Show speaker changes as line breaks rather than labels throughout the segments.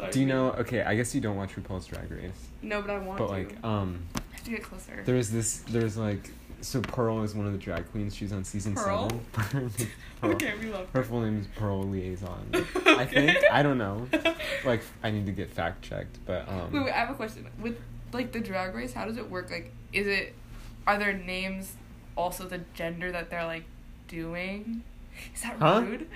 Sorry.
Do you know? Okay, I guess you don't watch RuPaul's Drag Race,
No, but I want
but
to.
like, um,
I have to get closer.
there's this, there's like, so Pearl is one of the drag queens. She's on season
Pearl?
seven. Pearl.
Okay, we love
Her her full name is Pearl Liaison. I think I don't know. Like, I need to get fact checked, but um.
Wait, wait, I have a question. With like the drag race, how does it work? Like, is it are their names also the gender that they're like doing? Is that
Huh?
rude?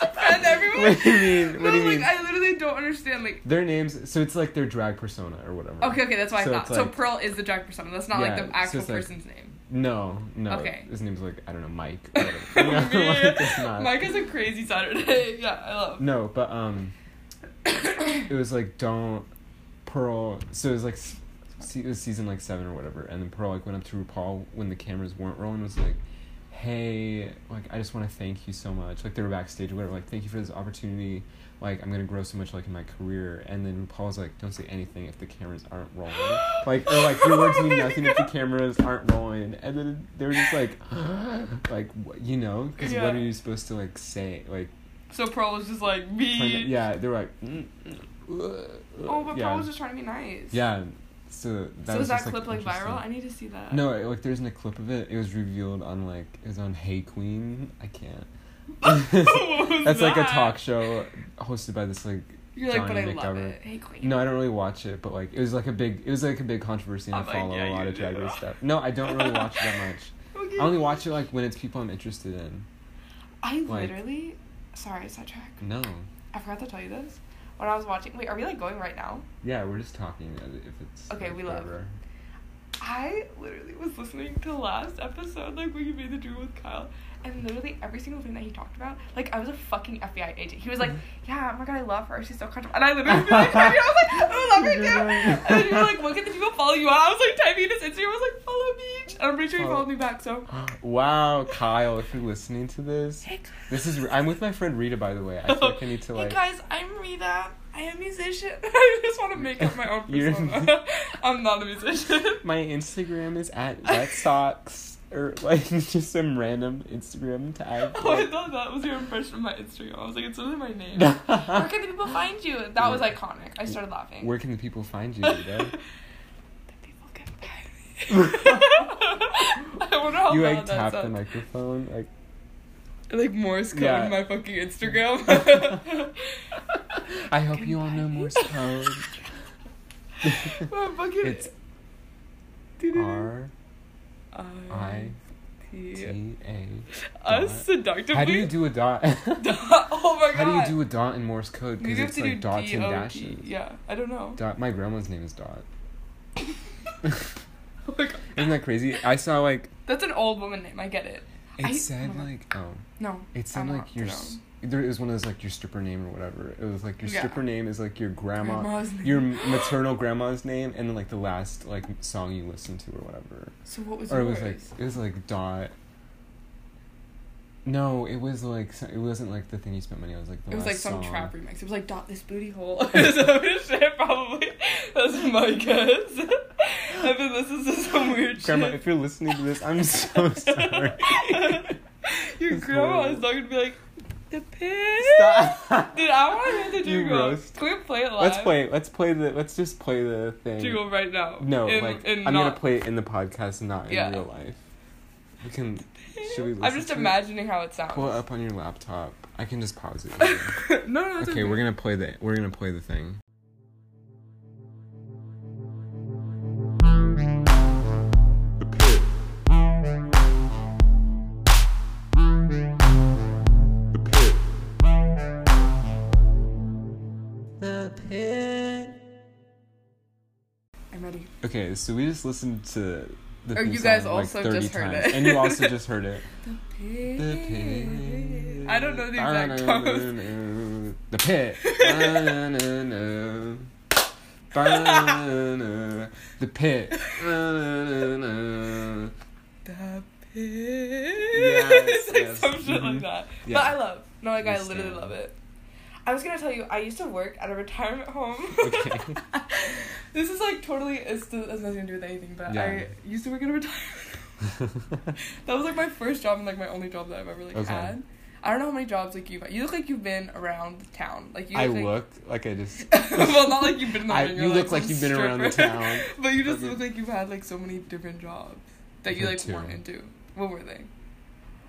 Offend everyone.
What do you mean? What
no,
do you
like
mean?
I literally don't understand. Like,
Their names, so it's like their drag persona or whatever.
okay, okay, that's why
So
I thought.
it's
so Pearl is the drag persona. That's not like
Yeah,
the
so
actual
like-
person's name.
No, no.
Okay.
His name's like I don't know, Mike. Or whatever. You like.
Mike is a crazy Saturday. yeah, I love.
No, but um, it was like don't Pearl. So it was like it was season like seven or whatever, and then Pearl like went up to RuPaul when the cameras weren't rolling. Was like, hey, like I just want to thank you so much. Like they were backstage or whatever. Like thank you for this opportunity. Like I'm gonna grow so much like in my career. And then RuPaul's like, don't say anything if the cameras aren't rolling. like or like your words mean nothing if the cameras aren't rolling. And then they were just like, like wh- you know, because
Yeah.
what are you supposed to like say like.
So Pearl was just like me.
yeah, they were like. mm, mm,
Oh, but
yeah.
Pearl was just trying to be nice.
Yeah, so that
so
was
that
just,
clip like
interesting.
viral? I need to see that.
No, like there's a clip of it. It was revealed on like it was on Hey Qween. I can't. That's like a talk show hosted by this like.
You're like, but I
Jonny
love
McGovern.
it. Hey Qween.
No, I don't really watch it, but like it was like a big. It was like a big controversy. and I
I'm like,
follow
yeah,
a lot of Drag. Race stuff. No, I don't really watch it that much.
Okay.
I only watch it like when it's people I'm interested in.
I
like-
literally. Sorry, sidetrack.
No.
I forgot to tell you this. When I was watching, wait, are we like going right now?
Yeah, we're just talking. If it's
Okay,
like,
we love. I literally was listening to last episode, like when you made the dream with Kyle, and literally every single thing that he talked about, like I was a fucking FBI agent. He was like, mm-hmm. "Yeah, oh my god, I love her. She's so comfortable," and I literally was like, I was like, "I love her too." And then you were like, "What can the people follow you on?" I was like typing his Instagram. I was like, "Follow me," and I'm pretty sure he followed me back. So,
Wow, Kyle, if you're listening to this,
hey
this is. I'm with my friend Rita, by the way. I feel like I need to like.
Hey guys, I'm Rita. I am a musician. I just want to make up my own
You're-
persona. I'm not a musician.
My Instagram is at wet socks or like just some random Instagram tag.
Oh, I thought that was your impression of my Instagram. I was like, it's literally my name. Where can the people find you? That was iconic. I started laughing.
Where can the people find you, Rita?
The people can find. I wonder how
you like
that
tap the microphone, like.
Like Morse code
Yeah.
in my fucking Instagram.
I hope you all know Morse code.
my fucking
it's R I
T
A.
us seductively.
How do you do a dot?
oh my god.
How do you do a dot in Morse code? Because it's like
do
dots and dashes.
Yeah, I don't know.
Dot. My grandma's name is Dot.
Oh my god.
Isn't that crazy? I saw like
That's an old woman name. I get it.
It
I-
said
oh
like oh
No.
it said like your
gonna-
s- there is one of those like your stripper name or whatever. It was like your
Yeah.
stripper name is like your grandma,
Grandma's name.
your maternal grandma's name, and then like the last like song you listened to or whatever.
So what was it?
or it was like it was like Dot. No, it was like it wasn't like the thing you spent money on. It was like the
It was
last
like some
song.
trap remix. It was like dot this booty hole. so shit, probably. That's my guess. I've been listening to some weird
Grandma,
shit.
if you're listening to this, I'm so sorry.
Your
It's
grandma
horrible.
is not gonna be like the pig.
Stop.
Dude, I want to hear the
You
jingle.
roast.
Can we play it live?
Let's play. Let's play the. Let's just play the thing.
jingle right now.
No,
In-
like
in
I'm
not-
gonna play it in the podcast, not in
Yeah.
real life. We can. Should we listen
I'm just
to it?
imagining how it sounds.
Pull it up on your laptop. I can just pause it. here.
no, no, it's
okay, we're gonna play the. We're gonna play the thing. The.
I'm ready.
Okay, so we just listened to the
Oh,
theme
you guys
song, like, 30
just heard
times.
it.
and you also just heard it.
The pig.
The pit.
I don't know the exact tones.
The pit. The pit.
The pig.
Yes,
it's like
yes.
some shit like mm-hmm. that.
Yeah.
But I love. No, like I literally love it. I was gonna tell you, I used to work at a retirement home.
Okay.
this is like totally, it still has nothing to do with anything, but
Yeah.
I used to work at a retirement home. that was like my first job and like my only job that I've ever like
Okay.
had. I don't know how many jobs like you've had. You look like you've been around the town. Like you.
I
Look like,
look like I just.
well, not like you've been in the
I- you look like
some
you've been around the town.
but you just
Okay.
look like you've had like so many different jobs that you like weren't into. What were they?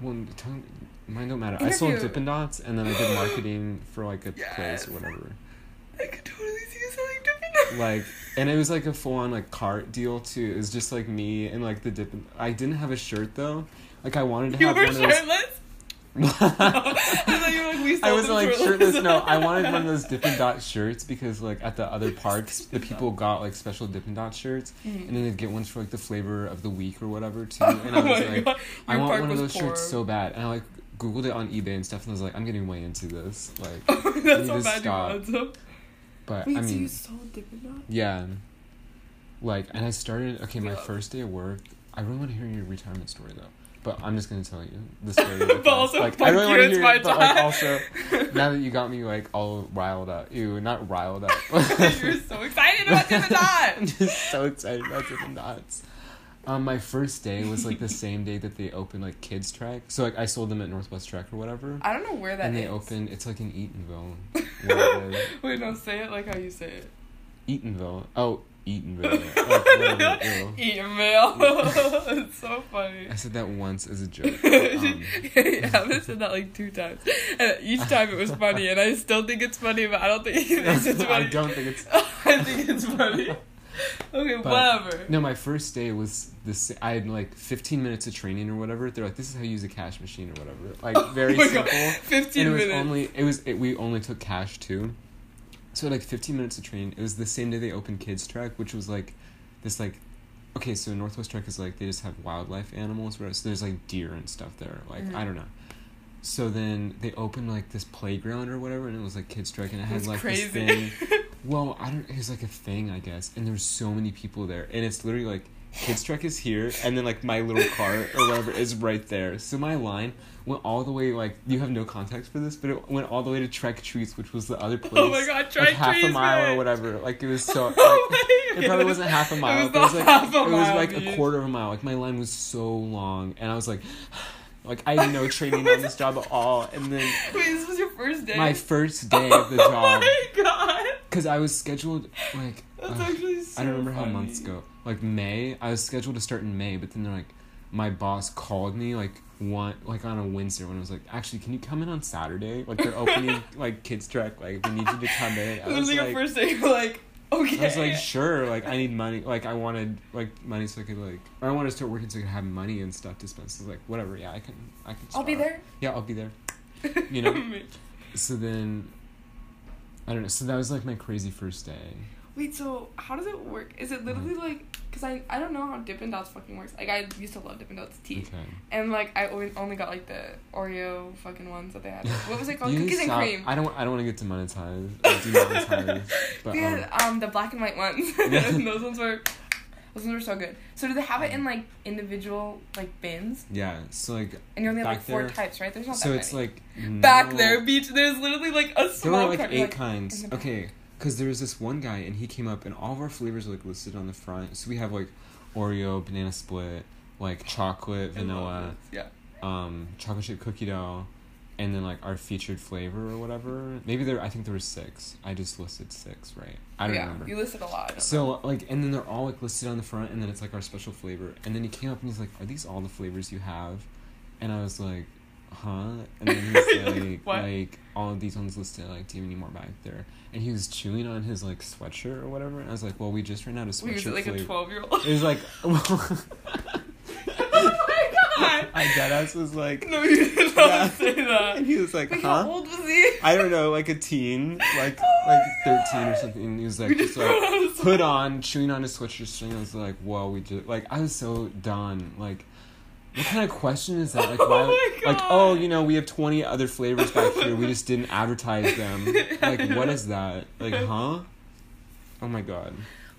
Well, don't, mine don't matter. I sold
Interview.
Dippin' Dots, and then I did marketing for like a
Yes.
place or whatever.
I could totally see you selling Dippin'
Like, and it was like a full on like cart deal too. It was just like me and like the Dippin'. I didn't have a shirt though. Like I wanted to
You
have
were
one of those.
shirtless. I thought you were like we.
I wasn't like
shirtless.
shirtless. No, I wanted one of those Dippin' Dot shirts because like at the other parks, the people got like special Dippin' Dot shirts,
Mhm.
and then they'd get ones for like the flavor of the week or whatever too. And I
oh
was
my
like,
god,
I want one of
was
those shirts so bad, and I like googled it on eBay and stuff, and I was like, I'm getting way into this. Like,
That's
need
so bad
stop.
you got some.
but
Wait,
I
so you
mean,
sold Dippin' Dots?
yeah, like, and I started. Okay, my
Yeah.
first day of work. I really want to hear your retirement story though. But I'm just gonna tell you the story. really
But
fast.
also,
like,
fuck
I really
you,
want to
it's
hear
my
it, but like also, now that you got me like all riled up, ew, not riled up.
You're so excited about Dippin'
I'm just so excited about Dippin' Dots. Um, my first day was like the same day that they opened like kids trek. So like I sold them at Northwest Trek or whatever.
I don't know where that
and they
is.
opened. It's like in Eatonville. it is.
Wait, no, say it like how you say it.
Eatonville. Oh, Eatonville. Like, whatever, ew.
Eat a meal. it's so funny.
I said that once as a joke. but, um,
yeah, I've said that like two times, and each time it was funny, and I still think it's funny, but I don't think he thinks it's
I don't think it's.
I think it's funny. Okay,
But-
whatever.
No, my first day was this. I had like 15 minutes of training or whatever. They're like, "This is how you use a cash machine or whatever." Like very
oh my
simple.
God. Fifteen
and it was only it was it, we only took cash too so like 15 minutes of training it was the same day they opened kids trek which was like this like okay so northwest trek is like they just have wildlife animals right so there's like deer and stuff there like
Mhm.
i don't know so then they opened like this playground or whatever and it was like kids trek and it had like
crazy.
this thing well i don't It's like a thing i guess and there's so many people there and it's literally like kids trek is here and then like my little cart or whatever is right there so my line went all the way like you have no context for this but it went all the way to trek treats which was the other place
oh my god, try
like half a mile
man.
or whatever like it was so like,
Oh my
it probably wasn't half a mile
It was
but it was like
half a
it was like a quarter of a mile like my line was so long and i was like like i had no training on this job at all and then
Wait, this was your first day.
my first oh day of the job.
Oh my god,
because i was scheduled like
that's
ugh,
actually so.
I don't remember how months ago. Like May, I was scheduled to start in May, but then they're like, my boss called me like one like on a Wednesday when I was like, actually, can you come in on Saturday? Like they're opening like kids trek. Like we need you to come in. I was
Literally,
like,
first day, you're like, okay.
I was like, sure. Like I need money. Like I wanted like money so I could like, or I wanted to start working so I could have money and stuff to spend. So like, whatever. Yeah, I can. I can.
I'll be there.
Yeah, I'll be there. You know? So then, I don't know. So that was like my crazy first day.
Wait, so how does it work? Is it literally like? Cause I I don't know how Dippin' Dots fucking works. Like I used to love Dippin' Dots tea,
Okay.
and like I only only got like the Oreo fucking ones that they had. What was it called?
You
Cookies and
stop-
cream.
I don't. I don't want to get demonetized. Or demonetized. but
they
um,
had um the black and white ones.
Yeah.
and those ones were those ones were so good. So do they have it in like individual like bins?
yeah. So like.
And you only have like four
there-
types, right? There's not
So it's
many.
like.
Back there, beach. There's literally like a
There were like eight
like,
kinds.
in the back.
Okay, because there was this one guy and he came up and all of our flavors are like listed on the front. So we have like Oreo, banana split, like chocolate, vanilla.
Yeah.
um, chocolate chip cookie dough, and then like our featured flavor or whatever. Maybe there. I think there were six. I just listed six, right? I don't
yeah,
remember.
You listed a lot.
So like, and then they're all like listed on the front, and then it's like our special flavor. And then he came up and he's like, "Are these all the flavors you have?" And I was like, "Huh?" And then he's like? "Like all of these ones listed. Like, do you have any more back there?" And he was chewing on his like sweatshirt or whatever. And I was like, "Well, we just ran out of
Wait,
sweatshirt
is it like a twelve year old?
it was like,
god!
I deadass was like,
No, you did not
Yeah.
say that.
and he was like,
Wait,
"Huh?"
how old was he?
I don't know, like a teen, like
Oh
like thirteen or something. And he was like,
just
just like
ran out of
hood on, chewing on his sweatshirt string. I was like, whoa, we just like I was so done. Like, what kind of question is that? Like,
Oh
why? like, oh, you know, we have twenty other flavors back here. We just didn't advertise them. Like, what is that? Like, huh? Oh my god.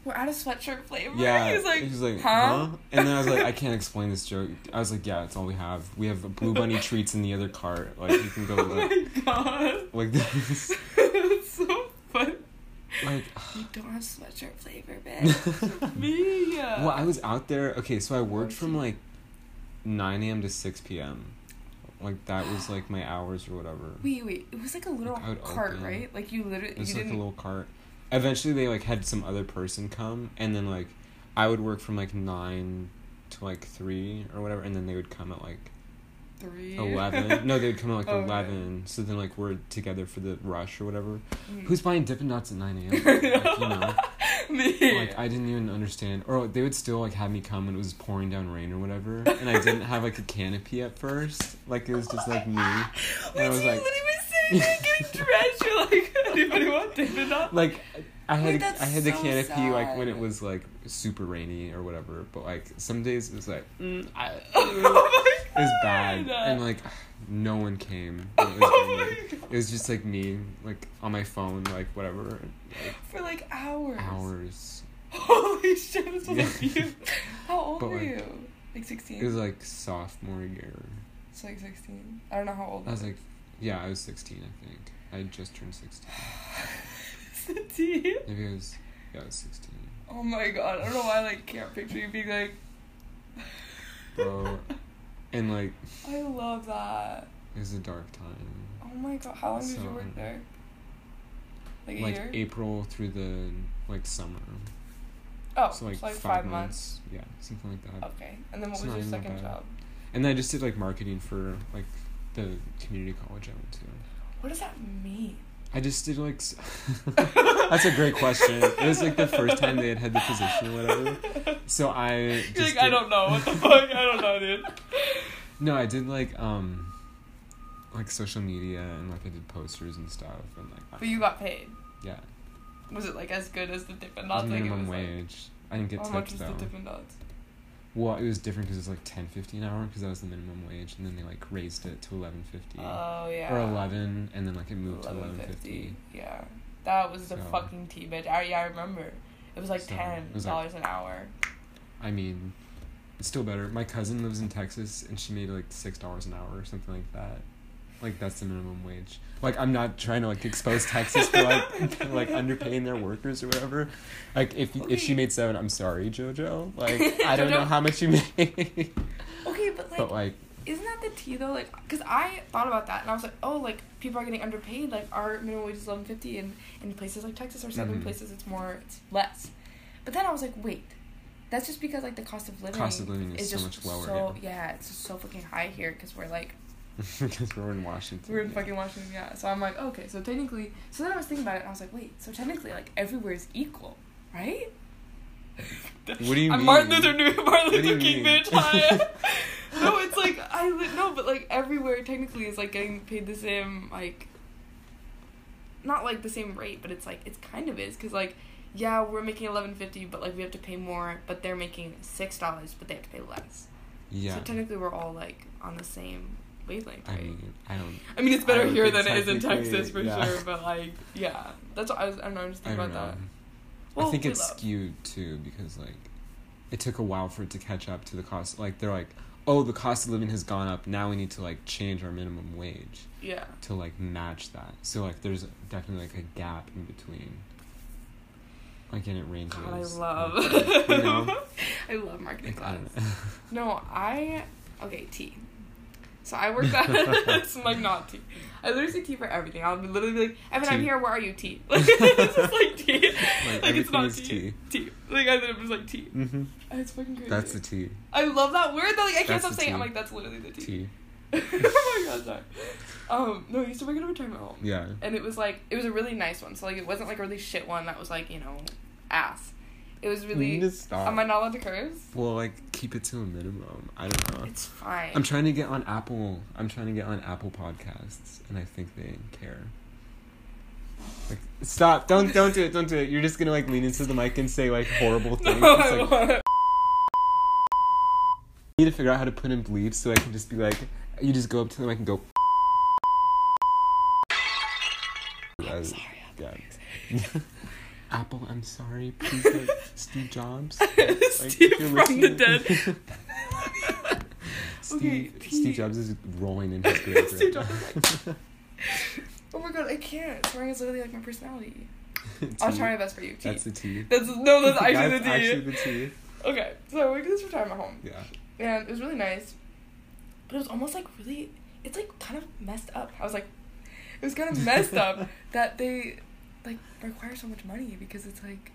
We're out of sweatshirt flavor.
Yeah.
He's like,
he's like,
huh?
huh? And then I was like, I can't explain this joke. I was like, yeah, it's all we have. We have blue bunny treats in the other cart. Like, you can go
Oh
like,
my god.
like this.
That's so funny.
Like,
You don't have sweatshirt flavor, bitch. Me.
well, I was out there. Okay, so I worked from like 9 a.m. to 6 p.m. like that was like my hours or whatever.
Wait, wait. It was like a little
Like,
cart,
open-
right? Like you literally
It was
you
like
didn't.
a little cart. Eventually, they like had some other person come, and then like I would work from like nine to like three or whatever, and then they would come at like
Three.
eleven. no, they would come at like
Okay.
eleven. So then like we're together for the rush or whatever.
Mm.
Who's buying Dippin' Dots at nine a.m.? like, you know.
Me.
like I didn't even understand, or they would still like have me come when it was pouring down rain or whatever, and I didn't have like a canopy at first. Like it was just like me.
Wait,
I was
you
like-
literally was sitting there getting drenched. You're like, anybody want David up?
Like I had
Wait,
I had the
so
canopy like when it was like super rainy or whatever, but like some days it was like mm, I,
oh
it was bad, and like no one came. It was,
Oh my God.
it was just like me like on my phone like whatever like,
For like hours.
hours.
Holy shit, this was
Yeah.
like you. How old
But,
were
like,
you? Like 16?
It was like sophomore year.
It's like 16. I don't know how old
I was like, yeah, I was sixteen. I think I just turned sixteen.
City.
Maybe I was yeah, I was sixteen.
Oh my god, I don't know why I like can't picture you being like
Bro. And like
I love that.
it was a dark time.
Oh my god, how long did you
So-
work there? Like a
like
year?
April through the like summer.
oh,
so like,
five,
five,
months.
months. Yeah, something like that.
Okay. And then what was your second job?
And then I just did like marketing for like the community college I went to.
What does that mean?
I just did like. That's a great question. It was like the first time they had had the position or whatever. So I.
You're like, I don't know. What the fuck? I don't know, dude.
No, I did like um, like social media and like I did posters and stuff and like.
But you got paid.
Yeah,
Was it like as good as the Dippin'
it was
Dots? Like, it
minimum
was, like-
wage. I didn't get
how much was
though.
the Dippin' Dots?
Well, it was different because it was like ten fifty an hour because that was the minimum wage, and then they like raised it to eleven fifty
Oh yeah.
or eleven, and then like it moved to
11.50. Yeah, that was the
So-
fucking tea bitch. I yeah, I remember. It was like
So,
ten
was like-
dollars an hour.
I mean, it's still better. My cousin lives in Texas, and she made like six dollars an hour or something like that. Like that's the minimum wage. Like I'm not trying to like expose Texas for like like underpaying their workers or whatever. Like if if she made seven, I'm sorry, JoJo. Like I don't know how much you make,
Okay, but like,
but like
isn't that the tea though? Like, cause I thought about that and I was like, oh, like people are getting underpaid. Like our minimum wage is eleven fifty, and in places like Texas or southern
Mhm.
places, it's more, it's less. But then I was like, wait, that's just because like the cost of living.
Cost of living is so
just
much lower,
So yeah, it's just so fucking high here because we're like
because we're in Washington.
we're in fucking Washington. Yeah, so I'm like, okay, so technically, so then I was thinking about it and I was like, wait, so technically, like everywhere is equal, right?
What do you mean?
I'm
mean?
Martin Luther, Martin Luther King,
mean?
bitch. Hi. no, it's like I li- no, but like everywhere technically is like getting paid the same like. Not like the same rate, but it's like it's kind of is because like, yeah, we're making eleven fifty, but like we have to pay more, but they're making six dollars, but they have to pay less.
Yeah.
So technically, we're all like on the same wavelength,
I mean, I don't.
I mean, it's better here than it is in Texas for
yeah.
sure. But like, yeah, that's what I was. I don't know. I'm just
I
thinking about
know.
that.
I think it's
love.
skewed too because like it took a while for it to catch up to the cost. Like they're like, oh, the cost of living has gone up. Now we need to like change our minimum wage
Yeah.
to like match that. So like there's definitely like a gap in between. Like and it ranges.
God, I
like,
love.
you know,
I love marketing
like, I
class.
don't.
No, I okay tea. So I worked at it's like not tea. I literally say tea for everything. I'll literally be like, Evan, I'm here. Where are you? Tea. Like it's just like tea.
Like,
Like, it's not tea.
tea.
tea. Like I literally was like tea.
mm-hmm.
It's fucking crazy.
That's the tea.
I love that word though. Like I can't stop saying. it. I'm like that's literally the tea.
Tea.
oh my god, sorry. Um, no, I used to work at a retirement home.
Yeah.
and it was like it was a really nice one. So like it wasn't like a really shit one that was like you know ass. It was really.
need to stop.
Am I not allowed to curse?
Well, like keep it to a minimum. I don't know.
It's fine.
I'm trying to get on Apple. I'm trying to get on Apple Podcasts, and I think they care. Like, stop! Don't don't do it! Don't do it! You're just gonna like lean into the mic and say like horrible things.
no, I
like,
won't.
I need to figure out how to put in bleeps so I can just be like, you just go up to the mic and go.
I'm sorry.
yeah. Apple, I'm sorry. Please, like, Steve Jobs. Like,
Steve
if you're
the dead.
Steve,
Okay,
Steve Jobs is rolling in his grave.
Steve Jobs is. Oh my god, I can't. Swearing is literally like my personality. I'll try my best for you. Tea.
That's the T.
That's no, that's actually
That's
the tea.
actually the tea.
Okay, so worked at this retirement home,
Yeah.
and it was really nice, but it was almost like really. it's like kind of messed up. I was like, it was kind of messed up that they like require so much money because it's like,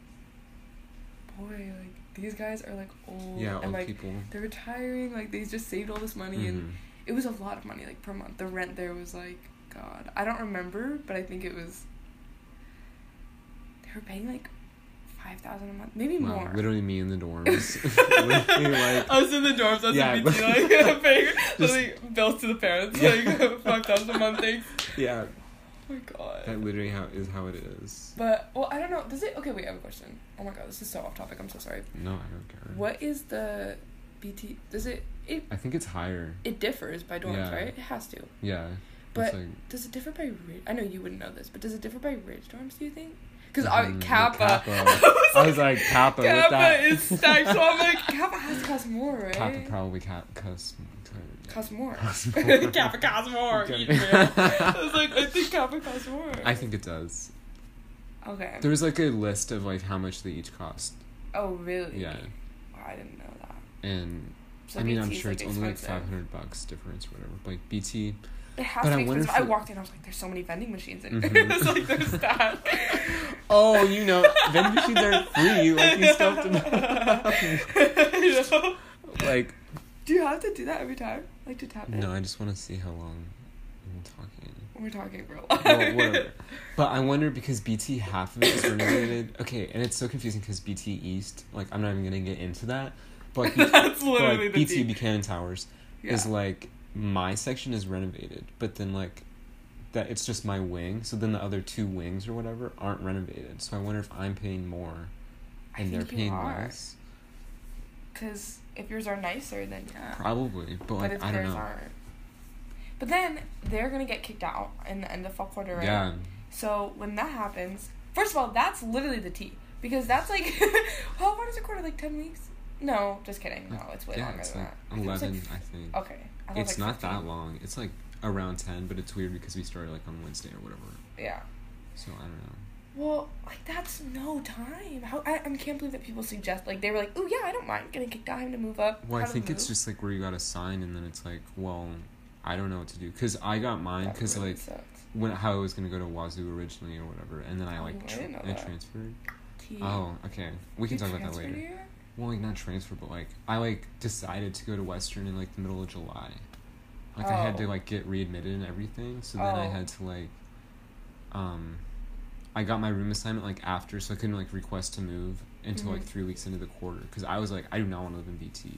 boy, like these guys are like old
Yeah,
and
old
like
people.
they're retiring. Like they just saved all this money and
Mhm.
it was a lot of money like per month. The rent there was like God, I don't remember, but I think it was. They were paying like five thousand a month, maybe
Wow,
more.
literally me in the dorms. like
us in the dorms, us
Yeah,
BT, like paying
Just-
literally bills to the parents,
Yeah.
like five thousand a month. Thanks.
yeah,
my god.
that literally how is how it is.
But well, I don't know. Does it? Okay, wait. I have a question. Oh my god, this is so off topic. I'm so sorry.
No, I don't care.
What is the BT? Does it? It
I think it's higher.
it differs by dorms,
Yeah.
right? It has to.
Yeah.
But
like,
does it differ by ridge? I know you wouldn't know this, but does it differ by ridge dorms? Do you think? Because
Mhm,
I Kappa.
Kappa.
I
I was like Kappa. with
Kappa
that.
is stacked, so I'm like Kappa has to cost more, right?
Kappa probably cap cost.
cost more.
Costs more.
Kappa costs more.
Okay.
I was like, I think Kappa costs more.
I think it does.
Okay.
There was like a list of like how much they each cost,
oh really?
Yeah.
Wow, I didn't know that.
and
So
I mean I'm sure
like,
it's only like five hundred bucks difference or whatever. But, like BT,
It has
But
to be expensive.
if
I walked in, I was like, "There's so many vending machines in."
Mm-hmm.
It was like they're stacked.
Oh, you know, vending machines are free. Like you have to.
You know?
like
Do you have to do that every time, like to tap in?
no, I just want to see how long I'm talking.
We're talking for a
Well, whatever. But I wonder because BT half of it is renovated. Okay, and it's so confusing because BT East, like I'm not even gonna get into that. But like, BT,
That's
but, like
the
BT
tea.
Buchanan Towers is like my section is renovated, but then like that it's just my wing. So then the other two wings or whatever aren't renovated. So I wonder if I'm paying more
I
and they're paying
are.
less.
Because if yours are nicer, then yeah.
Probably, but
But
like
if
I don't know.
aren't. But then they're gonna get kicked out in the end of fall quarter, right?
Yeah,
So when that happens, first of all, that's literally the T because that's like how long is a quarter? Like ten weeks? No, just kidding. No, it's way
yeah,
longer
it's
than
like
that. I think it was,
eleven,
like,
I think.
okay, I
It's
like,
not that long. It's like around ten, but it's weird because we started like on Wednesday or whatever.
Yeah.
So I don't know.
Well, like that's no time. How I, I can't believe that people suggest like they were like, oh yeah, I don't mind getting kicked out, having to move up.
Well, I think it's just like where you got to sign, and then it's like, well, I don't know what to do because I got mine because
really
like
sucks.
when how I was gonna go to Wazoo originally or whatever, and then I
Oh,
like
I didn't know
I transferred. Oh, okay. We can talk about that later.
here?
Well, like not transfer, but like I like decided to go to Western in like the middle of July. Like I had to
Oh.
like get readmitted and everything, so then I
Oh.
had to like, um, I got my room assignment like after, so I couldn't like request to move until like
Mhm.
three weeks into the quarter because I was like, I do not want to live in BT.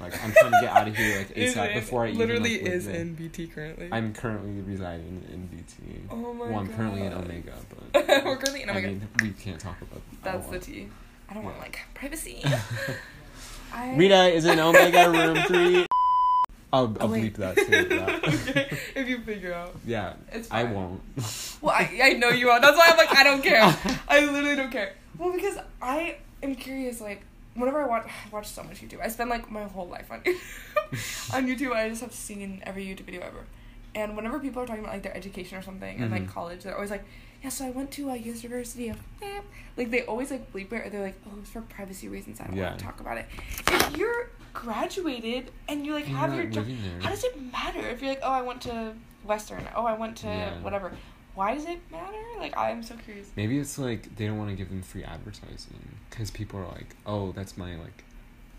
Like I'm trying to get out of here like ASAP before I
literally
even, like,
is in BT currently.
I'm currently residing in BT.
Oh my god.
well, I'm currently in Omega, but
We're currently in
I
Omega.
mean, we can't talk about. I
That's the
want-
T. I don't want like privacy. I...
Rita is in Omega room three. I'll, I'll
Oh,
bleep that too. Yeah.
okay, if you figure out.
yeah,
It's fine.
I won't.
Well, I, I know you won't. That's why I'm like, I don't care. I literally don't care. Well, because I am curious, like, whenever I watch, I watch so much YouTube. I spend, like, my whole life on on YouTube. I just have seen every YouTube video ever. And whenever people are talking about, like, their education or something, and, like,
Mhm.
college, they're always like, yeah, so I went to a University of... eh." Like, they always, like, bleep it, or they're like, oh, it's for privacy reasons. I don't
Yeah.
want to talk about it. If you're graduated and you, like,
You're
have your job... How does it matter if you're like, oh, I went to Western, oh, I went to
Yeah.
whatever? Why does it matter? Like, I'm so curious.
Maybe it's like they don't want to give them free advertising because people are like, oh, that's my like,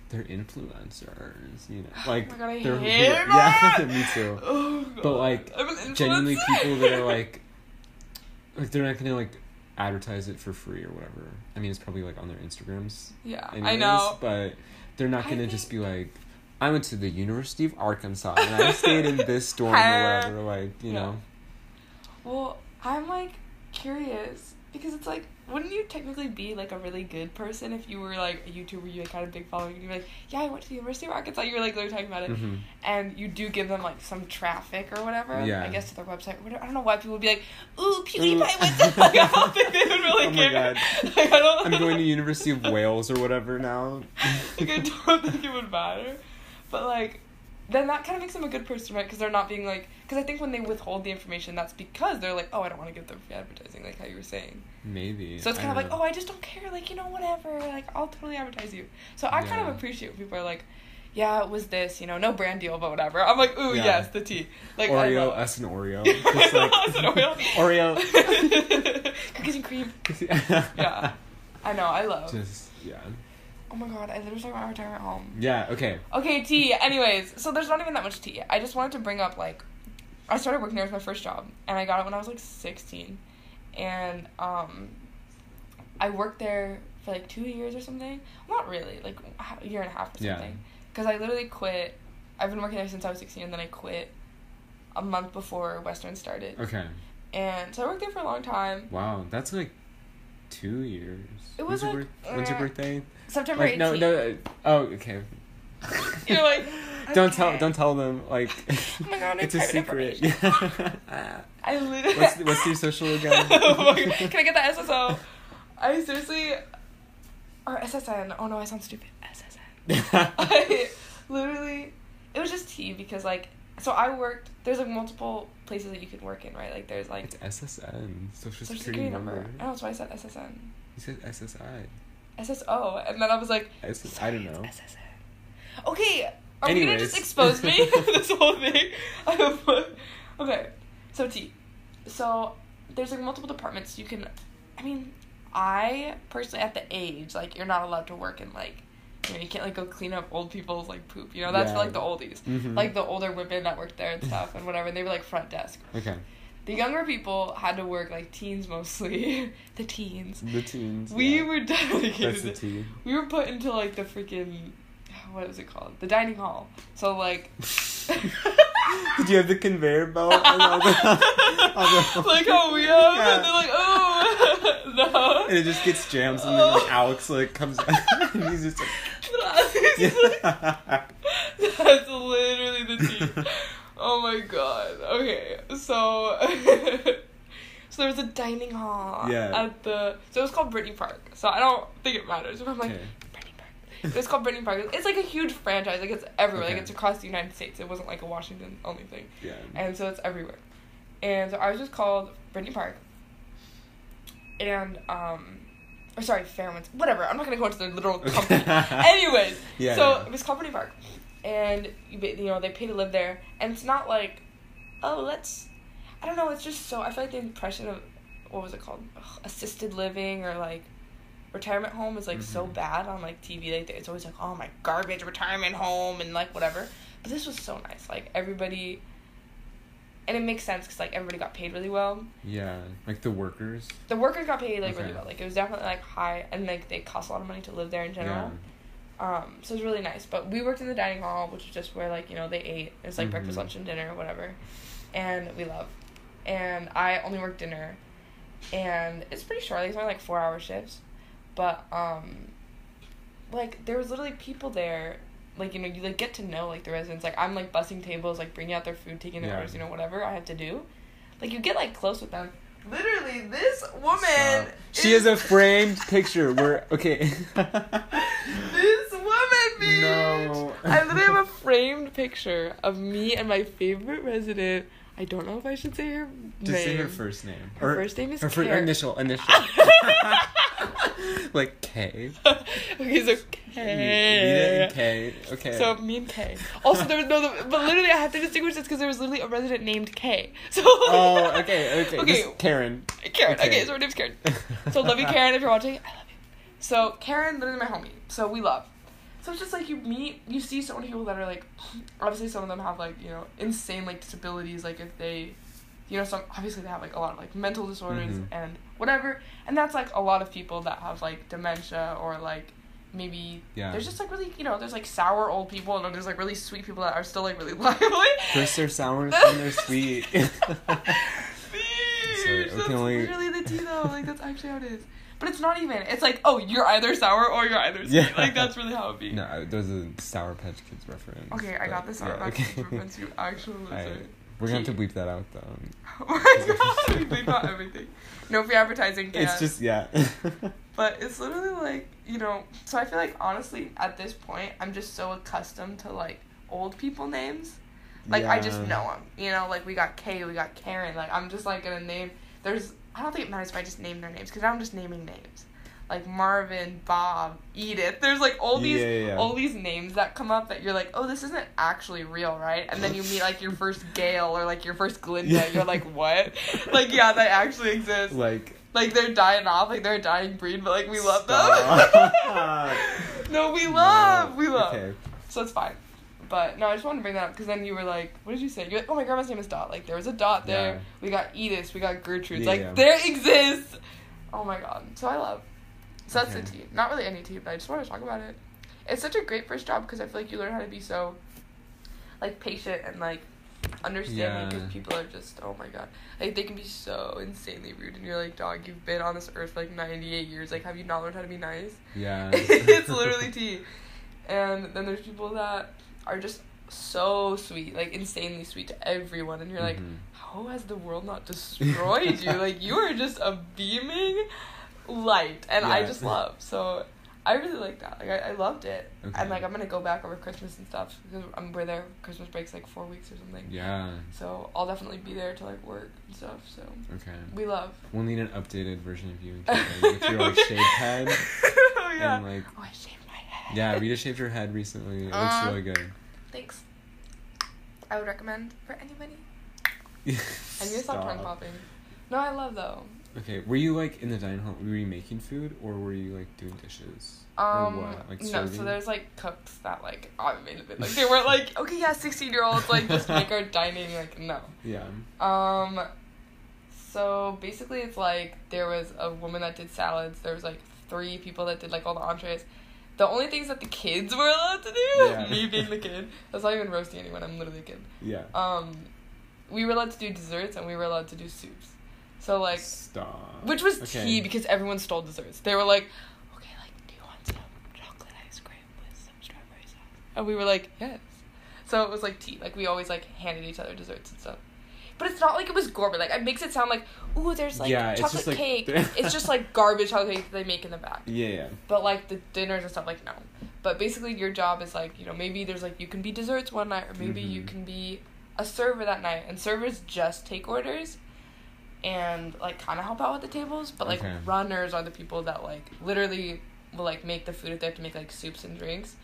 they're influencers, you know, like
oh god,
they're yeah, me too.
Oh,
But, like, Genuinely, people that are like, like they're not gonna like advertise it for free or whatever. I mean, it's probably like on their Instagrams.
yeah, I know.
but they're not gonna just be like. I went to the University of Arkansas and I stayed in this dorm or whatever, like, you
Yeah.
know.
Well, I'm like curious because it's like, wouldn't you technically be like a really good person if you were like a YouTuber, you like had a big following, and you're like, yeah, I went to the University of Arkansas. You were like literally talking about it,
hmm
and you do give them like some traffic or whatever.
Yeah.
I guess to their website. I don't know why people would be like, ooh, PewDiePie went to. Like, I don't think they would really
Oh
care.
God.
Like, I don't.
I'm going to University of Wales or whatever now.
like I don't think it would matter, but like, then that kind of makes them a good person, right? Because they're not being like, because I think when they withhold the information, that's because they're like, oh, I don't want to give them free advertising, like how you were saying.
Maybe.
So it's
I
kind of like, oh, I just don't care, like you know, whatever, like I'll totally advertise you. So I kind of appreciate when people are like, yeah, it was this, you know, no brand deal, but whatever. I'm like, ooh,
Yeah.
yes, the tea. Like
Oreo, us and Oreo. Just like
Us and Oreo.
Oreo.
Cookies and cream.
yeah.
Yeah. I know, I love.
Just yeah.
Oh my god, I literally talking about my retirement home.
Yeah. Okay.
Okay, tea. Anyways, so there's not even that much tea. I just wanted to bring up like, I started working there as my first job, and I got it when I was like 16, and um, I worked there for like two years or something. Not really, like a year and a half or
Yeah.
something. Because I literally quit. I've been working there since I was 16, and then I quit a month before Western started.
Okay.
And so I worked there for a long time.
Wow, that's like two years.
It
When's
was
your
like,
birth- when's your
uh,
birthday?
September
Like
18th.
no no. uh, Oh okay.
You're like,
don't tell don't tell them like.
Oh my God,
it's a secret. Yeah.
I literally.
what's what's your social again?
oh. Can I get the SSO? I seriously. Or SSN. Oh no, I sound stupid. SSN. I literally. It was just T because, like, so I worked. There's like multiple places that you can work in, right? Like, there's like.
it's SSN, social,
Social
security,
security
number.
number. I know, that's why I said SSN.
You said SSI.
SSO. And then I was like.
S- I don't know.
SSN. Okay. Are you gonna just expose me? this whole thing. okay. So T. So there's like multiple departments you can. I mean, I personally at the age like you're not allowed to work in like. You know, you can't like go clean up old people's like poop. You know, that's for like the oldies,
Mhm.
like the older women that worked there and stuff and whatever. And they were like front desk.
Okay.
The younger people had to work like teens mostly. the teens.
The teens.
We
yeah.
were dedicated.
That's the T.
We were put into like the freaking what is it called? The dining hall. So like
Did you have the conveyor belt and all the, all the
like how we have
Yeah.
and they're like, oh no.
and it just gets jams and then like oh. Alex like comes out and he's just like.
That's literally the tea. Oh my god. Okay, so so there was a dining hall
Yeah.
at the so it was called Brittany Park. So I don't think it matters. But I'm like
Okay.
Brittany Park. It's called Brittany Park. It's like a huge franchise. Like it's everywhere.
Okay.
Like it's across the United States. It wasn't like a Washington only thing.
Yeah.
and so it's everywhere. And so I was just called Brittany Park. And um, or sorry, Fairmont. Whatever. I'm not gonna go into the literal company. Anyways,
Yeah,
so
yeah.
it was called Brittany Park, and you, know they pay to live there, and it's not like, oh let's, I don't know. It's just so I feel like the impression of what was it called, Ugh, assisted living or like. Retirement home is like so
Mhm.
bad on like TV. Like it's always like, oh my garbage retirement home and like whatever. But this was so nice. Like everybody and it makes sense because like everybody got paid really well.
Yeah. Like the workers.
The workers got paid like really well. Like it was definitely like high, and like they cost a lot of money to live there in general. Um, so it was really nice. But we worked in the dining hall, which is just where like you know they ate. It's like breakfast,
Mhm.
lunch, and dinner, whatever. And we love. And I only work dinner, and it's pretty short. Like it's only like four hour shifts, but um, like there was literally people there. Like you know, you like get to know like the residents. Like I'm like bussing tables, like bringing out their food, taking their
Yeah.
orders, you know, whatever I have to do. Like you get like close with them. Literally, this woman.
Stop. She
is-
has a framed picture where okay.
This woman, bitch.
No.
I literally have a framed picture of me and my favorite resident. I don't know if I should say her name.
Just
name.
say her first name.
Her first name is K.
her fir-
Karen.
initial initial. like K.
okay, so
Nita
K.
and K. Okay.
So me and K. Also, there was no, the, but literally I have to distinguish this because there was literally a resident named K. So.
Oh, okay, okay.
Okay.
Just Karen.
Karen. Okay.
Okay.
so her name's Karen. So love you, Karen. If you're watching, I love you. So Karen, literally my homie. So we love. So it's just like you meet, you see so many people that are like, obviously some of them have like you know insane like disabilities. Like if they, you know, some obviously they have like a lot of like mental disorders
Mhm.
and whatever. And that's like a lot of people that have like dementia or like maybe
Yeah.
there's just like really you know there's like sour old people and then there's like really sweet people that are still like really lively.
First they're sour, then they're sweet. We
that's
only-
literally the tea though. Like that's actually how it is. But it's not even. It's like, oh, you're either sour or you're either sweet.
Yeah.
Like that's really how it be.
no, there's a Sour Patch Kids reference.
Okay, I got this Sour
yeah,
Patch Kids
okay.
reference, you actual
Alright.
loser.
We're gonna have to bleep that out though.
Oh my god, we bleep out everything. No free advertising. Can.
It's just yeah.
But it's literally like you know. So I feel like honestly, at this point, I'm just so accustomed to like old people names. Like I just know them. You know, like we got Kay, we got Karen. Like I'm just like gonna name. There's. I don't think it matters if I just name their names because I'm just naming names. like Marvin, Bob, Edith. There's like all these
Yeah, yeah,
all these names that come up that you're like, oh, this isn't actually real, right? And then you meet like your first Gail or like your first Glinda.
Yeah.
You're like, what? like, yeah, they actually exist.
Like
Like they're dying off, like they're a dying breed, but like we love them. No, we love,
No.
we love.
Okay.
So it's fine. But no, I just wanted to bring that up because then you were like, what did you say? You're like, oh, my grandma's name is Dot. Like there was a Dot there.
Yeah.
We got Edith. We got Gertrude.
Yeah,
like
yeah.
there exists. Oh my god. So I love. So that's
Okay.
the tea. Not really any tea, but I just want to talk about it. It's such a great first job because I feel like you learn how to be so, like patient and like understanding because
Yeah.
people are just oh my god like they can be so insanely rude and you're like dog you've been on this earth for like 98 years like have you not learned how to be nice
Yeah.
it's literally tea. And then there's people that are just so sweet, like insanely sweet to everyone, and you're like,
Mhm.
how has the world not destroyed you? Like you are just a beaming light, and I just love. So I really like that. Like I, I loved it,
Okay.
and like I'm gonna go back over Christmas and stuff because I'm we're there. Christmas breaks like four weeks or something.
Yeah.
So I'll definitely be there to like work and stuff. So
Okay.
we love.
We'll need an updated version of you in Canada with your like shaved head
oh yeah.
and like
oh, I shaved my head.
yeah, Rita shaved her head recently. It looks
Uh,
really good.
Thanks. I would recommend for anybody. I need to stop tongue popping. No, I love though.
Okay, were you like in the dining hall? Were you making food or were you like doing dishes?
Um,
or what? Like
no,
serving?
so there's like cooks that like automated it. Like they weren't like, okay, yeah, sixteen year olds like just make our dining. Like no.
Yeah.
Um, so basically, it's like there was a woman that did salads. There was like three people that did like all the entrees. The only things that the kids were allowed to do,
Yeah.
me being the kid, that's not even roasting anyone. I'm literally a kid.
Yeah.
Um, we were allowed to do desserts and we were allowed to do soups. So like,
Stop.
which was
Okay.
tea because everyone stole desserts. They were like, okay, like, do you want some chocolate ice cream with some strawberry sauce? And we were like, yes. So it was like tea. Like we always like handed each other desserts and stuff. But it's not like it was gourmet. Like it makes it sound like, ooh, there's like
Yeah, it's
chocolate
just, like-
cake. it's just like garbage chocolate cake that they make in the back.
Yeah, yeah.
But like the dinners and stuff, like no. But basically, your job is like you know maybe there's like you can be desserts one night, or maybe you
Mhm.
can be a server that night, and servers just take orders, and like kind of help out with the tables. But like
Okay.
runners are the people that like literally will like make the food if they have to make like soups and drinks,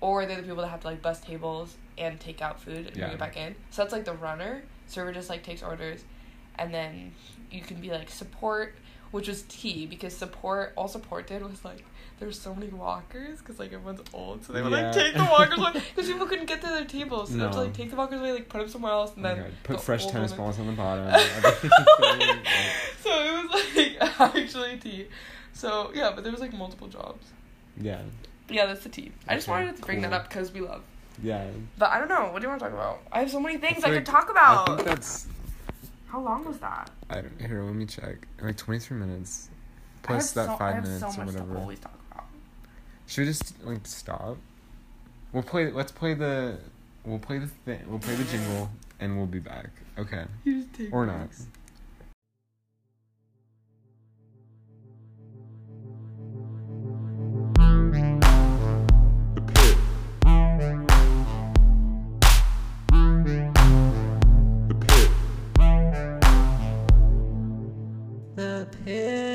or they're the people that have to like bus tables and take out food and bring it back in. So that's like the runner. Server just like takes orders, and then you can be like support, which was tea because support all support did was like there's so many walkers because like everyone's old, so they would
Yeah.
like take the walkers away because people couldn't get to their tables, so they would like take the walkers away, like put them somewhere else, and
Oh
then.
Put
the
fresh tennis balls on the bottom.
So it was like actually tea. So yeah, but there was like multiple jobs.
yeah.
Yeah, that's the tea. I just wanted to bring that up because we love.
Yeah.
But I don't know. What do you want to talk about? I have so many things I, could
like-
talk about.
I think that's.
How long was that?
I don't, here, let me check. Like 23 minutes. Plus that
so,
five minutes
so
or whatever.
to always talk about.
Should we just like stop? We'll play. Let's play the. We'll play the thing. We'll play the jingle, and we'll be back. Okay.
You just take
Or not.
Pit.